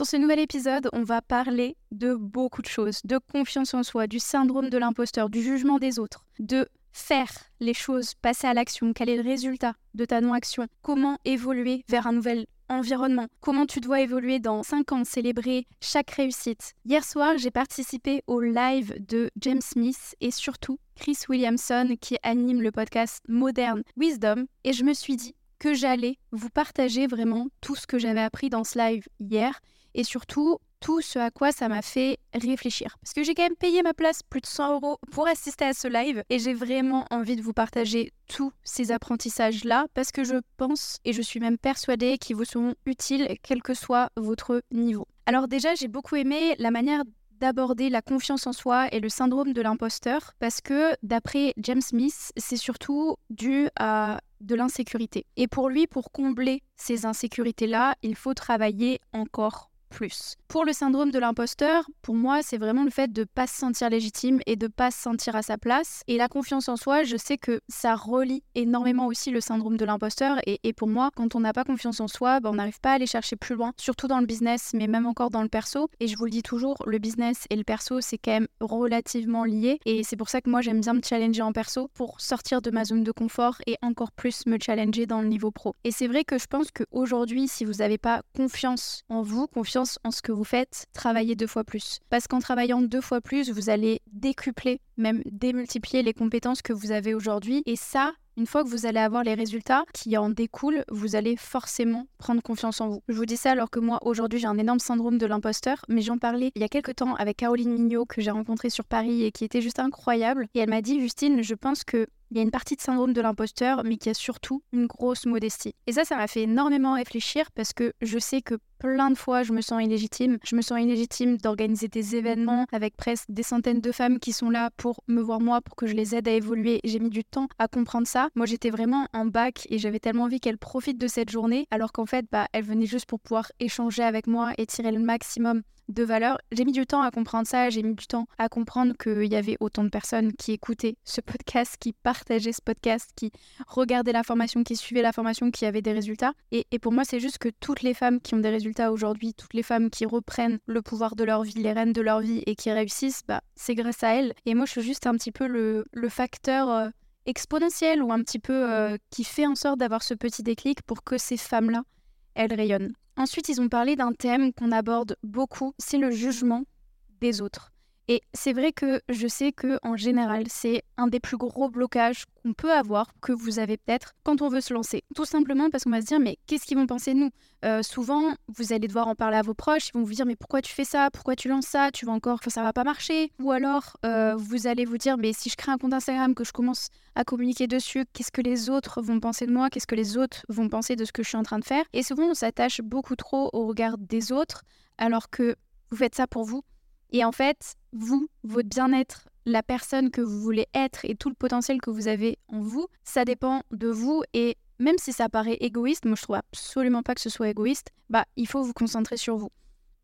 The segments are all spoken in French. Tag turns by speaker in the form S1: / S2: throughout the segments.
S1: Dans ce nouvel épisode, on va parler de beaucoup de choses, de confiance en soi, du syndrome de l'imposteur, du jugement des autres, de faire les choses, passer à l'action, quel est le résultat de ta non-action, comment évoluer vers un nouvel environnement, comment tu dois évoluer dans 5 ans, célébrer chaque réussite? Hier soir, j'ai participé au live de James Smith et surtout Chris Williamson qui anime le podcast Modern Wisdom et je me suis dit que j'allais vous partager vraiment tout ce que j'avais appris dans ce live hier et surtout tout ce à quoi ça m'a fait réfléchir. Parce que j'ai quand même payé ma place plus de 100 euros pour assister à ce live et j'ai vraiment envie de vous partager tous ces apprentissages-là parce que je pense et je suis même persuadée qu'ils vous seront utiles quel que soit votre niveau. Alors déjà, j'ai beaucoup aimé la manière d'aborder la confiance en soi et le syndrome de l'imposteur parce que d'après James Smith, c'est surtout dû à de l'insécurité. Et pour lui, pour combler ces insécurités-là, il faut travailler encore plus. Pour le syndrome de l'imposteur, pour moi, c'est vraiment le fait de ne pas se sentir légitime et de ne pas se sentir à sa place. Et la confiance en soi, je sais que ça relie énormément aussi le syndrome de l'imposteur. Et, pour moi, quand on n'a pas confiance en soi, ben, on n'arrive pas à aller chercher plus loin, surtout dans le business, mais même encore dans le perso. Et je vous le dis toujours, le business et le perso, c'est quand même relativement lié. Et c'est pour ça que moi, j'aime bien me challenger en perso pour sortir de ma zone de confort et encore plus me challenger dans le niveau pro. Et c'est vrai que je pense qu'aujourd'hui, si vous n'avez pas confiance en vous, confiance en ce que vous faites, travaillez deux fois plus. Parce qu'en travaillant deux fois plus, vous allez décupler, même démultiplier les compétences que vous avez aujourd'hui. Et ça, une fois que vous allez avoir les résultats qui en découlent, vous allez forcément prendre confiance en vous. Je vous dis ça alors que moi, aujourd'hui, j'ai un énorme syndrome de l'imposteur, mais j'en parlais il y a quelques temps avec Caroline Mignot que j'ai rencontrée sur Paris et qui était juste incroyable. Et elle m'a dit, Justine, je pense que il y a une partie de syndrome de l'imposteur, mais qui a surtout une grosse modestie. Et ça, ça m'a fait énormément réfléchir parce que je sais que plein de fois, je me sens illégitime. Je me sens illégitime d'organiser des événements avec presque des centaines de femmes qui sont là pour me voir moi, pour que je les aide à évoluer. J'ai mis du temps à comprendre ça. Moi, j'étais vraiment en bac et j'avais tellement envie qu'elles profitent de cette journée, alors qu'en fait, bah, elles venaient juste pour pouvoir échanger avec moi et tirer le maximum de valeur. J'ai mis du temps à comprendre ça, j'ai mis du temps à comprendre qu'il y avait autant de personnes qui écoutaient ce podcast, qui partageaient ce podcast, qui regardaient la formation, qui suivaient la formation, qui avaient des résultats. Et, pour moi, c'est juste que toutes les femmes qui ont des résultats aujourd'hui, toutes les femmes qui reprennent le pouvoir de leur vie, les rênes de leur vie et qui réussissent, bah, c'est grâce à elles. Et moi, je suis juste un petit peu le, facteur... Euh, exponentiel ou un petit peu euh, qui fait en sorte d'avoir ce petit déclic pour que ces femmes-là, elles rayonnent. Ensuite, ils ont parlé d'un thème qu'on aborde beaucoup, c'est le jugement des autres. Et c'est vrai que je sais que en général, c'est un des plus gros blocages qu'on peut avoir, que vous avez peut-être quand on veut se lancer. Tout simplement parce qu'on va se dire mais qu'est-ce qu'ils vont penser de nous? Euh, Souvent, vous allez devoir en parler à vos proches, ils vont vous dire mais pourquoi tu fais ça? Pourquoi tu lances ça? Tu vas encore, ça va pas marcher. Ou alors, euh, vous allez vous dire mais si je crée un compte Instagram, que je commence à communiquer dessus, qu'est-ce que les autres vont penser de moi? Qu'est-ce que les autres vont penser de ce que je suis en train de faire? Et souvent, on s'attache beaucoup trop au regard des autres, alors que vous faites ça pour vous. Et en fait, vous, votre bien-être, la personne que vous voulez être et tout le potentiel que vous avez en vous, ça dépend de vous et même si ça paraît égoïste, moi je trouve absolument pas que ce soit égoïste, bah il faut vous concentrer sur vous.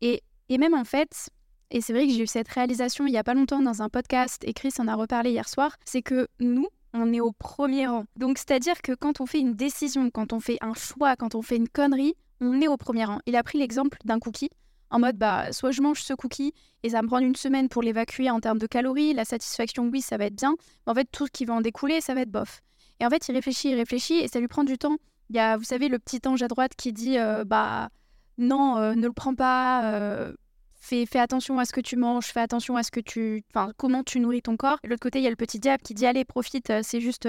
S1: Et, et même en fait, et c'est vrai que j'ai eu cette réalisation il y a pas longtemps dans un podcast, et Chris en a reparlé hier soir, c'est que nous, on est au premier rang. Donc c'est-à-dire que quand on fait une décision, quand on fait un choix, quand on fait une connerie, on est au premier rang. Il a pris l'exemple d'un cookie en mode bah soit je mange ce cookie et ça me prend une semaine pour l'évacuer en termes de calories, la satisfaction oui ça va être bien, mais en fait tout ce qui va en découler ça va être bof. Et en fait il réfléchit, il réfléchit et ça lui prend du temps. Il y a vous savez le petit ange à droite qui dit euh, bah non euh, ne le prends pas, euh, fais, fais, attention à ce que tu manges, fais attention à ce que tu, enfin comment tu nourris ton corps. Et de l'autre côté il y a le petit diable qui dit allez profite, c'est juste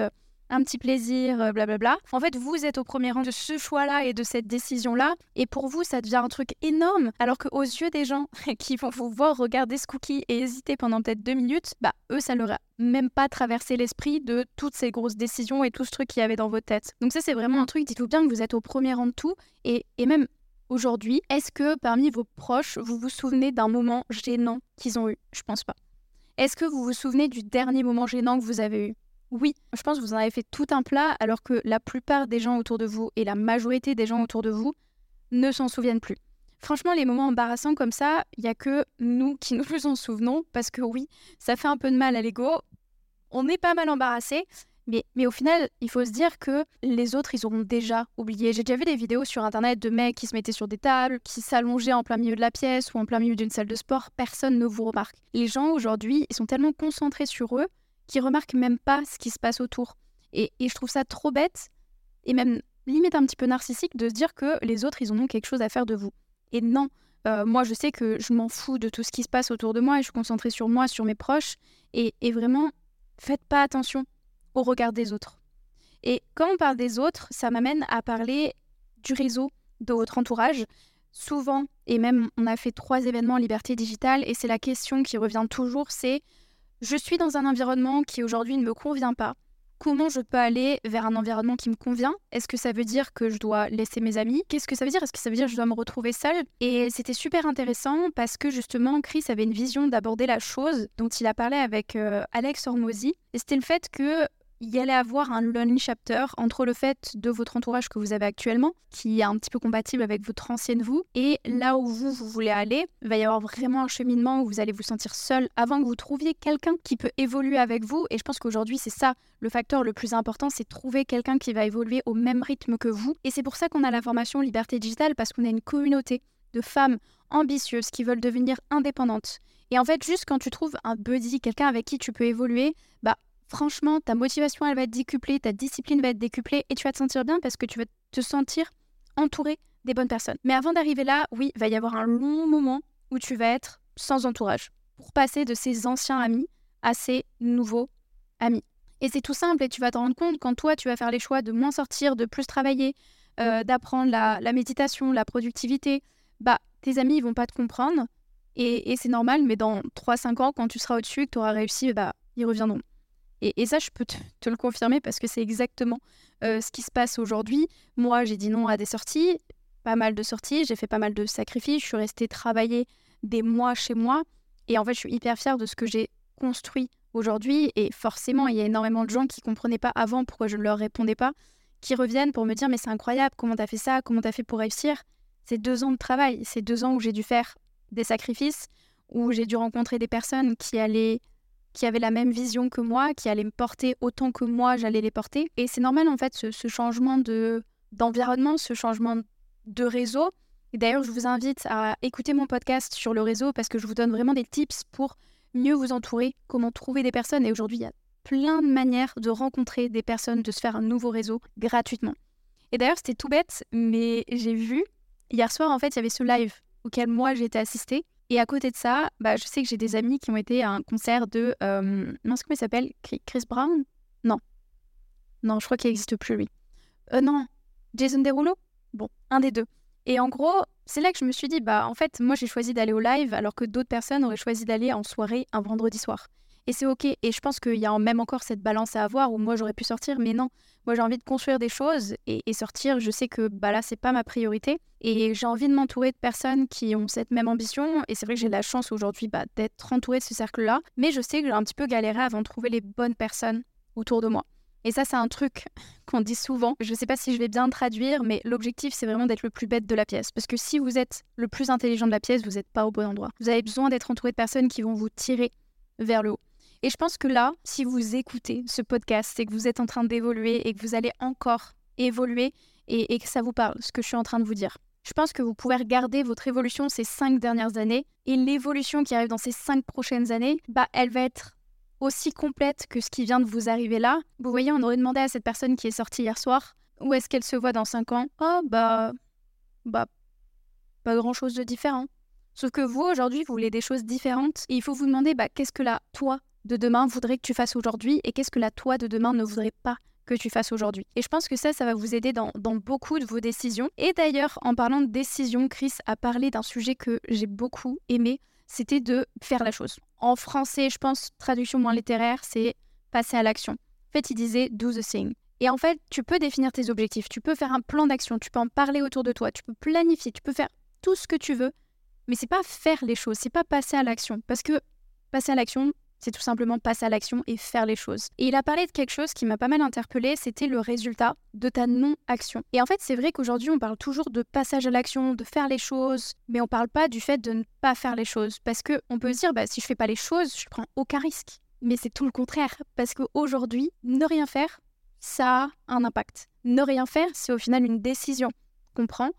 S1: un petit plaisir, blablabla. Bla bla. En fait, vous êtes au premier rang de ce choix-là et de cette décision-là. Et pour vous, ça devient un truc énorme. Alors qu'aux yeux des gens qui vont vous voir regarder ce cookie et hésiter pendant peut-être deux minutes, bah, eux, ça leur a même pas traversé l'esprit de toutes ces grosses décisions et tout ce truc qu'il y avait dans votre tête. Donc, ça, c'est vraiment un truc. Dites-vous bien que vous êtes au premier rang de tout. Et, et même aujourd'hui, est-ce que parmi vos proches, vous vous souvenez d'un moment gênant qu'ils ont eu? Je pense pas. Est-ce que vous vous souvenez du dernier moment gênant que vous avez eu? Oui, je pense que vous en avez fait tout un plat alors que la plupart des gens autour de vous et la majorité des gens autour de vous ne s'en souviennent plus. Franchement, les moments embarrassants comme ça, il n'y a que nous qui nous en souvenons parce que oui, ça fait un peu de mal à l'ego. On est pas mal embarrassé, Mais, mais au final, il faut se dire que les autres, ils auront déjà oublié. J'ai déjà vu des vidéos sur Internet de mecs qui se mettaient sur des tables, qui s'allongeaient en plein milieu de la pièce ou en plein milieu d'une salle de sport. Personne ne vous remarque. Les gens, aujourd'hui, ils sont tellement concentrés sur eux qu'ils remarquent même pas ce qui se passe autour. Et, je trouve ça trop bête, et même limite un petit peu narcissique, de se dire que les autres, ils ont quelque chose à faire de vous. Et non, euh, moi, je sais que je m'en fous de tout ce qui se passe autour de moi et je suis concentrée sur moi, sur mes proches. Et, et vraiment, faites pas attention au regard des autres. Et quand on parle des autres, ça m'amène à parler du réseau de votre entourage. Souvent, et même on a fait trois événements en liberté digitale, et c'est la question qui revient toujours, c'est je suis dans un environnement qui aujourd'hui ne me convient pas. Comment je peux aller vers un environnement qui me convient? Est-ce que ça veut dire que je dois laisser mes amis? Qu'est-ce que ça veut dire? Est-ce que ça veut dire que je dois me retrouver seule? Et c'était super intéressant parce que justement, Chris avait une vision d'aborder la chose dont il a parlé avec euh, Alex Hormozy. Et c'était le fait que il y allait avoir un lonely chapter entre le fait de votre entourage que vous avez actuellement, qui est un petit peu compatible avec votre ancienne vous, et là où vous, vous voulez aller, il va y avoir vraiment un cheminement où vous allez vous sentir seul avant que vous trouviez quelqu'un qui peut évoluer avec vous. Et je pense qu'aujourd'hui, c'est ça le facteur le plus important, c'est trouver quelqu'un qui va évoluer au même rythme que vous. Et c'est pour ça qu'on a la formation Liberté Digitale, parce qu'on a une communauté de femmes ambitieuses qui veulent devenir indépendantes. Et en fait, juste quand tu trouves un buddy, quelqu'un avec qui tu peux évoluer, bah franchement, ta motivation, elle va être décuplée, ta discipline va être décuplée et tu vas te sentir bien parce que tu vas te sentir entouré des bonnes personnes. Mais avant d'arriver là, oui, il va y avoir un long moment où tu vas être sans entourage pour passer de ces anciens amis à ces nouveaux amis. Et c'est tout simple et tu vas te rendre compte quand toi, tu vas faire les choix de moins sortir, de plus travailler, euh, d'apprendre la, méditation, la productivité, bah tes amis, ils vont pas te comprendre. Et, c'est normal, mais dans 3-5 ans, quand tu seras au-dessus, que tu auras réussi, bah, ils reviendront. Et, ça, je peux te, le confirmer parce que c'est exactement euh, ce qui se passe aujourd'hui. Moi, j'ai dit non à des sorties, pas mal de sorties, j'ai fait pas mal de sacrifices, je suis restée travailler des mois chez moi. Et en fait, je suis hyper fière de ce que j'ai construit aujourd'hui. Et forcément, il y a énormément de gens qui ne comprenaient pas avant pourquoi je ne leur répondais pas, qui reviennent pour me dire Mais c'est incroyable, comment tu as fait ça Comment tu as fait pour réussir? C'est deux ans de travail, c'est deux ans où j'ai dû faire des sacrifices, où j'ai dû rencontrer des personnes qui allaient qui avaient la même vision que moi, qui allaient me porter autant que moi j'allais les porter. Et c'est normal en fait ce, changement de d'environnement, ce changement de réseau. Et d'ailleurs, je vous invite à écouter mon podcast sur le réseau parce que je vous donne vraiment des tips pour mieux vous entourer, comment trouver des personnes. Et aujourd'hui, il y a plein de manières de rencontrer des personnes, de se faire un nouveau réseau gratuitement. Et d'ailleurs, c'était tout bête, mais j'ai vu hier soir, en fait, il y avait ce live auquel moi été assistée. Et à côté de ça, bah, je sais que j'ai des amis qui ont été à un concert de. Euh, non, comment il s'appelle? Chris Brown? Non. Non, je crois qu'il n'existe plus, lui. Euh, non. Jason Derulo? Bon, un des deux. Et en gros, c'est là que je me suis dit, bah en fait, moi j'ai choisi d'aller au live alors que d'autres personnes auraient choisi d'aller en soirée un vendredi soir. Et c'est ok. Et je pense qu'il y a même encore cette balance à avoir où moi j'aurais pu sortir, mais non. Moi j'ai envie de construire des choses et, sortir. Je sais que bah là c'est pas ma priorité et j'ai envie de m'entourer de personnes qui ont cette même ambition. Et c'est vrai que j'ai la chance aujourd'hui bah, d'être entourée de ce cercle-là, mais je sais que j'ai un petit peu galéré avant de trouver les bonnes personnes autour de moi. Et ça, c'est un truc qu'on dit souvent. Je ne sais pas si je vais bien traduire, mais l'objectif, c'est vraiment d'être le plus bête de la pièce. Parce que si vous êtes le plus intelligent de la pièce, vous n'êtes pas au bon endroit. Vous avez besoin d'être entouré de personnes qui vont vous tirer vers le haut. Et je pense que là, si vous écoutez ce podcast, c'est que vous êtes en train d'évoluer et que vous allez encore évoluer et, que ça vous parle, ce que je suis en train de vous dire. Je pense que vous pouvez regarder votre évolution ces cinq dernières années et l'évolution qui arrive dans ces cinq prochaines années, bah, elle va être aussi complète que ce qui vient de vous arriver là. Vous voyez, on aurait demandé à cette personne qui est sortie hier soir où est-ce qu'elle se voit dans cinq ans? Oh, bah, bah, pas grand-chose de différent. Sauf que vous, aujourd'hui, vous voulez des choses différentes. Et il faut vous demander, bah, qu'est-ce que là, toi, de demain voudrait que tu fasses aujourd'hui et qu'est-ce que la toi de demain ne voudrait pas que tu fasses aujourd'hui. Et je pense que ça, ça va vous aider dans, beaucoup de vos décisions. Et d'ailleurs, en parlant de décision, Chris a parlé d'un sujet que j'ai beaucoup aimé, c'était de faire la chose. En français, je pense, traduction moins littéraire, c'est passer à l'action. En fait, il disait do the thing. Et en fait, tu peux définir tes objectifs, tu peux faire un plan d'action, tu peux en parler autour de toi, tu peux planifier, tu peux faire tout ce que tu veux, mais c'est pas faire les choses, c'est pas passer à l'action. Parce que passer à l'action, c'est tout simplement passer à l'action et faire les choses. Et il a parlé de quelque chose qui m'a pas mal interpellé, c'était le résultat de ta non-action. Et en fait, c'est vrai qu'aujourd'hui, on parle toujours de passage à l'action, de faire les choses, mais on parle pas du fait de ne pas faire les choses. Parce que on peut se dire, bah, si je fais pas les choses, je prends aucun risque. mais c'est tout le contraire. Parce qu'aujourd'hui, ne rien faire, ça a un impact. Ne rien faire, c'est au final une décision qu'on prend.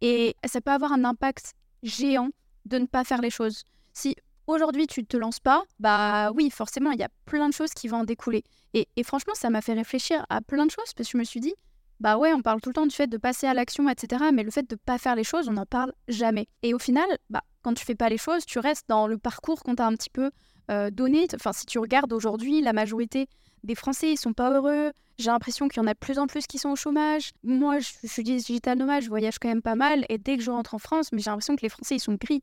S1: Et ça peut avoir un impact géant de ne pas faire les choses. Si aujourd'hui tu ne te lances pas, bah oui, forcément, il y a plein de choses qui vont en découler. Et, franchement, ça m'a fait réfléchir à plein de choses parce que je me suis dit, bah ouais, on parle tout le temps du fait de passer à l'action, etc. Mais le fait de ne pas faire les choses, on n'en parle jamais. Et au final, bah, quand tu fais pas les choses, tu restes dans le parcours qu'on t'a un petit peu euh, donné. Enfin, si tu regardes aujourd'hui, la majorité des Français, ils sont pas heureux. J'ai l'impression qu'il y en a de plus en plus qui sont au chômage. Moi, je, je suis digital nomade, je voyage quand même pas mal. Et dès que je rentre en France, mais j'ai l'impression que les Français, ils sont gris.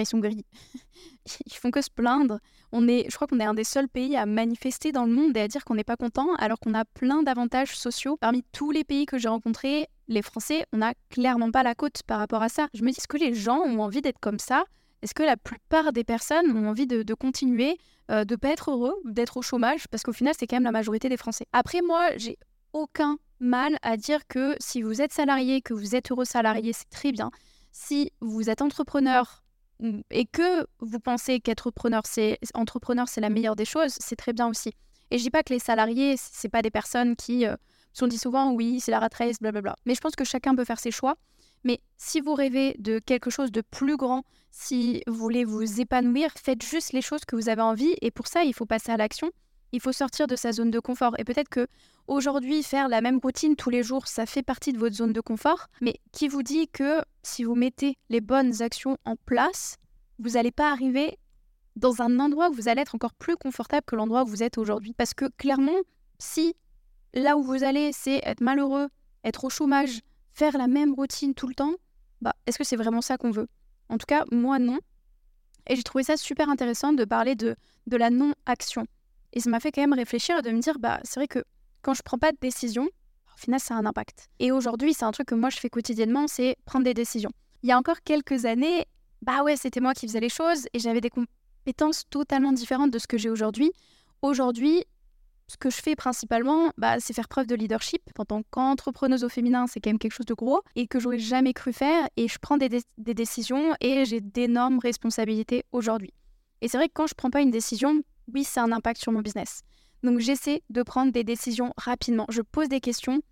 S1: Ils sont gris. ils font que se plaindre. On est, je crois qu'on est un des seuls pays à manifester dans le monde et à dire qu'on n'est pas content, alors qu'on a plein d'avantages sociaux. Parmi tous les pays que j'ai rencontrés, les Français, on n'a clairement pas la côte par rapport à ça. Je me dis, est-ce que les gens ont envie d'être comme ça? Est-ce que la plupart des personnes ont envie de, continuer, euh, de pas être heureux, d'être au chômage? Parce qu'au final, c'est quand même la majorité des Français. Après, moi, j'ai aucun mal à dire que si vous êtes salarié, que vous êtes heureux salarié, c'est très bien. Si vous êtes entrepreneur, et que vous pensez qu'être entrepreneur, c'est entrepreneur, c'est la meilleure des choses, c'est très bien aussi. Et je dis pas que les salariés, c'est pas des personnes qui euh, sont dit souvent oui, c'est la rat race, blablabla. Mais je pense que chacun peut faire ses choix. Mais si vous rêvez de quelque chose de plus grand, si vous voulez vous épanouir, faites juste les choses que vous avez envie. Et pour ça, il faut passer à l'action. Il faut sortir de sa zone de confort. Et peut-être que aujourd'hui, faire la même routine tous les jours, ça fait partie de votre zone de confort. Mais qui vous dit que si vous mettez les bonnes actions en place, vous n'allez pas arriver dans un endroit où vous allez être encore plus confortable que l'endroit où vous êtes aujourd'hui? Parce que clairement, si là où vous allez, c'est être malheureux, être au chômage, faire la même routine tout le temps, bah, est-ce que c'est vraiment ça qu'on veut? En tout cas, moi non. Et j'ai trouvé ça super intéressant de parler de, de la non-action. Et ça m'a fait quand même réfléchir et de me dire, bah, c'est vrai que quand je prends pas de décision, au final, ça a un impact. Et aujourd'hui, c'est un truc que moi, je fais quotidiennement, c'est prendre des décisions. Il y a encore quelques années, bah ouais, c'était moi qui faisais les choses et j'avais des compétences totalement différentes de ce que j'ai aujourd'hui. Aujourd'hui, ce que je fais principalement, bah, c'est faire preuve de leadership. En tant qu'entrepreneuse au féminin, c'est quand même quelque chose de gros et que j'aurais jamais cru faire. Et je prends des, des décisions et j'ai d'énormes responsabilités aujourd'hui. Et c'est vrai que quand je prends pas une décision, oui, a un impact sur mon business. Donc j'essaie de prendre des décisions rapidement. Je pose des questions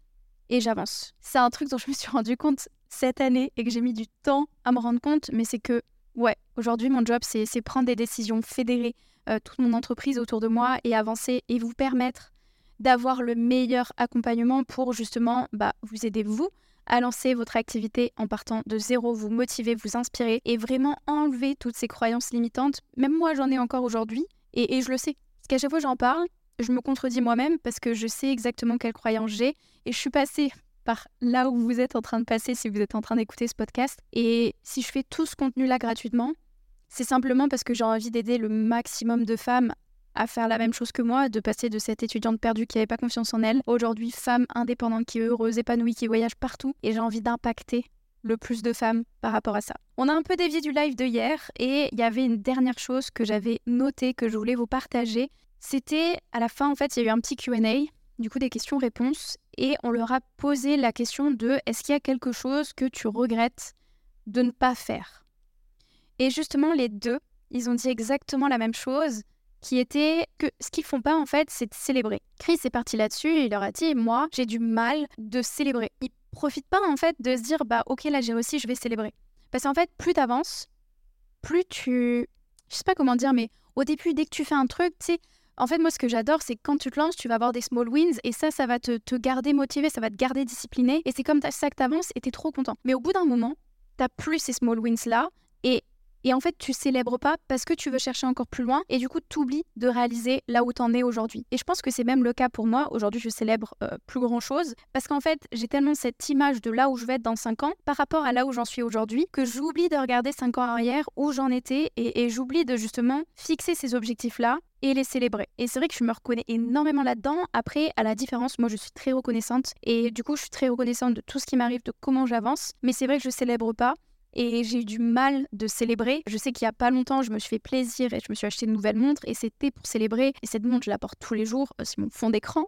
S1: et j'avance. C'est un truc dont je me suis rendu compte cette année et que j'ai mis du temps à me rendre compte, mais c'est que, ouais, aujourd'hui, mon job, c'est prendre des décisions, fédérer euh, toute mon entreprise autour de moi et avancer et vous permettre d'avoir le meilleur accompagnement pour justement bah, vous aider, vous, à lancer votre activité en partant de zéro, vous motiver, vous inspirer et vraiment enlever toutes ces croyances limitantes. Même moi, j'en ai encore aujourd'hui et, je le sais. Parce qu'à chaque fois j'en parle, je me contredis moi-même parce que je sais exactement quelles croyances j'ai et je suis passée par là où vous êtes en train de passer si vous êtes en train d'écouter ce podcast. Et si je fais tout ce contenu-là gratuitement, c'est simplement parce que j'ai envie d'aider le maximum de femmes à faire la même chose que moi, de passer de cette étudiante perdue qui n'avait pas confiance en elle, aujourd'hui femme indépendante qui est heureuse, épanouie, qui voyage partout. Et j'ai envie d'impacter le plus de femmes par rapport à ça. On a un peu dévié du live de hier et il y avait une dernière chose que j'avais notée que je voulais vous partager. C'était à la fin, en fait, il y a eu un petit QA, du coup des questions-réponses, et on leur a posé la question de est-ce qu'il y a quelque chose que tu regrettes de ne pas faire? Et justement, les deux, ils ont dit exactement la même chose, qui était que ce qu'ils font pas en fait, c'est de célébrer. Chris est parti là-dessus et il leur a dit moi, j'ai du mal de célébrer. Profitent pas en fait de se dire bah ok là j'ai réussi, je vais célébrer. Parce qu'en fait, plus tu avances, plus tu je sais pas comment dire mais au début dès que tu fais un truc, tu sais en fait, moi, ce que j'adore, c'est quand tu te lances, tu vas avoir des small wins et ça, ça va te, te garder motivé, ça va te garder discipliné. Et c'est comme ça que tu avances et tu es trop content. Mais au bout d'un moment, tu plus ces small wins-là et et en fait, tu célèbres pas parce que tu veux chercher encore plus loin et du coup, tu oublies de réaliser là où tu en es aujourd'hui. Et je pense que c'est même le cas pour moi. Aujourd'hui, je célèbre euh, plus grand chose parce qu'en fait, j'ai tellement cette image de là où je vais être dans 5 ans par rapport à là où j'en suis aujourd'hui que j'oublie de regarder 5 ans arrière où j'en étais et, j'oublie de justement fixer ces objectifs-là et les célébrer. Et c'est vrai que je me reconnais énormément là-dedans. Après, à la différence, moi je suis très reconnaissante et du coup je suis très reconnaissante de tout ce qui m'arrive, de comment j'avance. Mais c'est vrai que je célèbre pas et j'ai eu du mal de célébrer. Je sais qu'il y a pas longtemps, je me suis fait plaisir et je me suis acheté une nouvelle montre et c'était pour célébrer. Et cette montre, je la porte tous les jours, euh, c'est mon fond d'écran.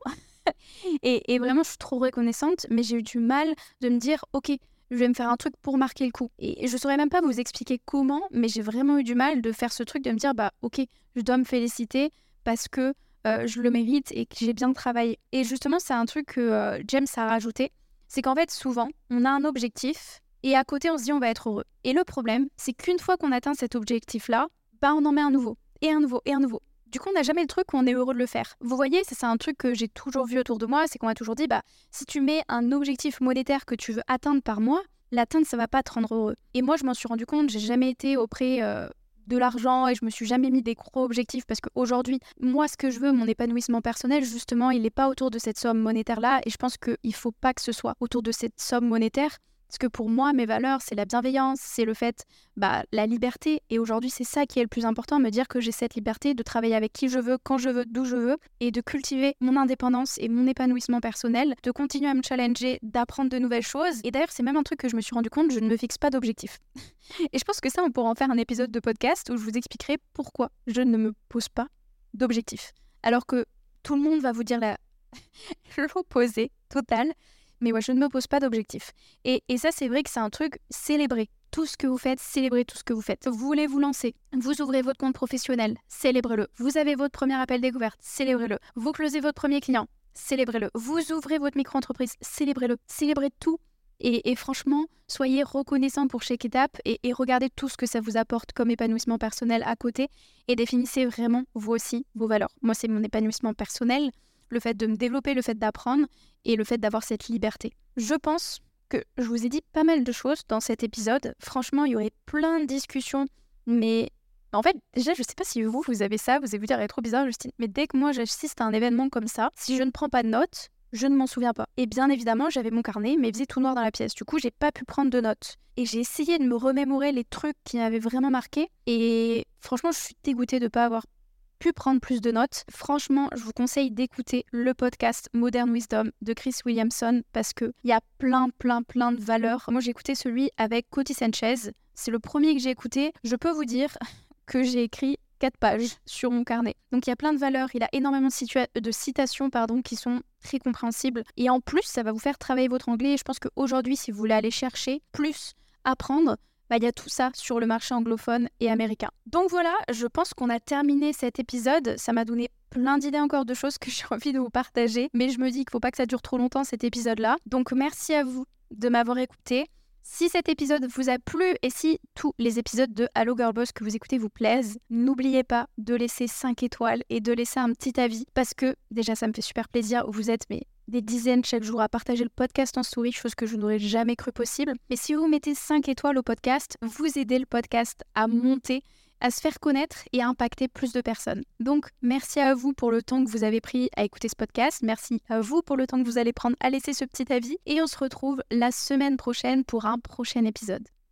S1: et, vraiment, je suis trop reconnaissante, mais j'ai eu du mal de me dire, ok, je vais me faire un truc pour marquer le coup. Et je saurais même pas vous expliquer comment, mais j'ai vraiment eu du mal de faire ce truc de me dire, bah ok, je dois me féliciter parce que euh, je le mérite et que j'ai bien travaillé. Et justement, c'est un truc que euh, James a rajouté, c'est qu'en fait, souvent, on a un objectif et à côté, on se dit on va être heureux. Et le problème, c'est qu'une fois qu'on atteint cet objectif-là, bah, on en met un nouveau, et un nouveau, et un nouveau. Du coup, on n'a jamais le truc où on est heureux de le faire. Vous voyez, c'est un truc que j'ai toujours vu autour de moi, c'est qu'on m'a toujours dit, bah, si tu mets un objectif monétaire que tu veux atteindre par mois, l'atteindre, ça va pas te rendre heureux. Et moi, je m'en suis rendu compte, j'ai jamais été auprès euh, de l'argent et je me suis jamais mis des gros objectifs parce qu'aujourd'hui, moi, ce que je veux, mon épanouissement personnel, justement, il n'est pas autour de cette somme monétaire-là et je pense qu'il faut pas que ce soit autour de cette somme monétaire. Parce que pour moi, mes valeurs, c'est la bienveillance, c'est le fait, bah, la liberté. Et aujourd'hui, c'est ça qui est le plus important, me dire que j'ai cette liberté de travailler avec qui je veux, quand je veux, d'où je veux, et de cultiver mon indépendance et mon épanouissement personnel, de continuer à me challenger, d'apprendre de nouvelles choses. Et d'ailleurs, c'est même un truc que je me suis rendu compte, je ne me fixe pas d'objectif. et je pense que ça, on pourra en faire un épisode de podcast où je vous expliquerai pourquoi je ne me pose pas d'objectif. Alors que tout le monde va vous dire l'opposé total. Mais ouais, je ne me pose pas d'objectif. Et, ça, c'est vrai que c'est un truc célébrer. Tout ce que vous faites, célébrez tout ce que vous faites. Vous voulez vous lancer, vous ouvrez votre compte professionnel, célébrez-le. Vous avez votre premier appel découverte, célébrez-le. Vous closez votre premier client, célébrez-le. Vous ouvrez votre micro-entreprise, célébrez-le. Célébrez tout. Et, franchement, soyez reconnaissant pour chaque étape et, et, regardez tout ce que ça vous apporte comme épanouissement personnel à côté et définissez vraiment vous aussi vos valeurs. Moi, c'est mon épanouissement personnel le fait de me développer, le fait d'apprendre et le fait d'avoir cette liberté. Je pense que je vous ai dit pas mal de choses dans cet épisode. Franchement, il y aurait plein de discussions, mais en fait, déjà, je sais pas si vous, vous avez ça, vous allez vous dire, elle est trop bizarre, Justine. Mais dès que moi, j'assiste à un événement comme ça, si je ne prends pas de notes, je ne m'en souviens pas. Et bien évidemment, j'avais mon carnet, mais il faisait tout noir dans la pièce. Du coup, j'ai pas pu prendre de notes. Et j'ai essayé de me remémorer les trucs qui m'avaient vraiment marqué. Et franchement, je suis dégoûtée de pas avoir prendre plus de notes. Franchement, je vous conseille d'écouter le podcast Modern Wisdom de Chris Williamson parce qu'il y a plein, plein, plein de valeurs. Moi, j'ai écouté celui avec Cody Sanchez. C'est le premier que j'ai écouté. Je peux vous dire que j'ai écrit 4 pages sur mon carnet. Donc il y a plein de valeurs, il a énormément de, citations pardon, qui sont très compréhensibles. Et en plus, ça va vous faire travailler votre anglais. Et je pense qu'aujourd'hui, si vous voulez aller chercher plus, apprendre, bah, il y a tout ça sur le marché anglophone et américain. Donc voilà, je pense qu'on a terminé cet épisode. Ça m'a donné plein d'idées encore de choses que j'ai envie de vous partager, mais je me dis qu'il ne faut pas que ça dure trop longtemps cet épisode-là. Donc merci à vous de m'avoir écouté. Si cet épisode vous a plu et si tous les épisodes de Hello Girl Boss que vous écoutez vous plaisent, n'oubliez pas de laisser 5 étoiles et de laisser un petit avis parce que déjà ça me fait super plaisir. Vous êtes mais des dizaines chaque jour à partager le podcast en story, chose que je n'aurais jamais cru possible. Mais si vous mettez 5 étoiles au podcast, vous aidez le podcast à monter, à se faire connaître et à impacter plus de personnes. Donc, merci à vous pour le temps que vous avez pris à écouter ce podcast. Merci à vous pour le temps que vous allez prendre à laisser ce petit avis. Et on se retrouve la semaine prochaine pour un prochain épisode.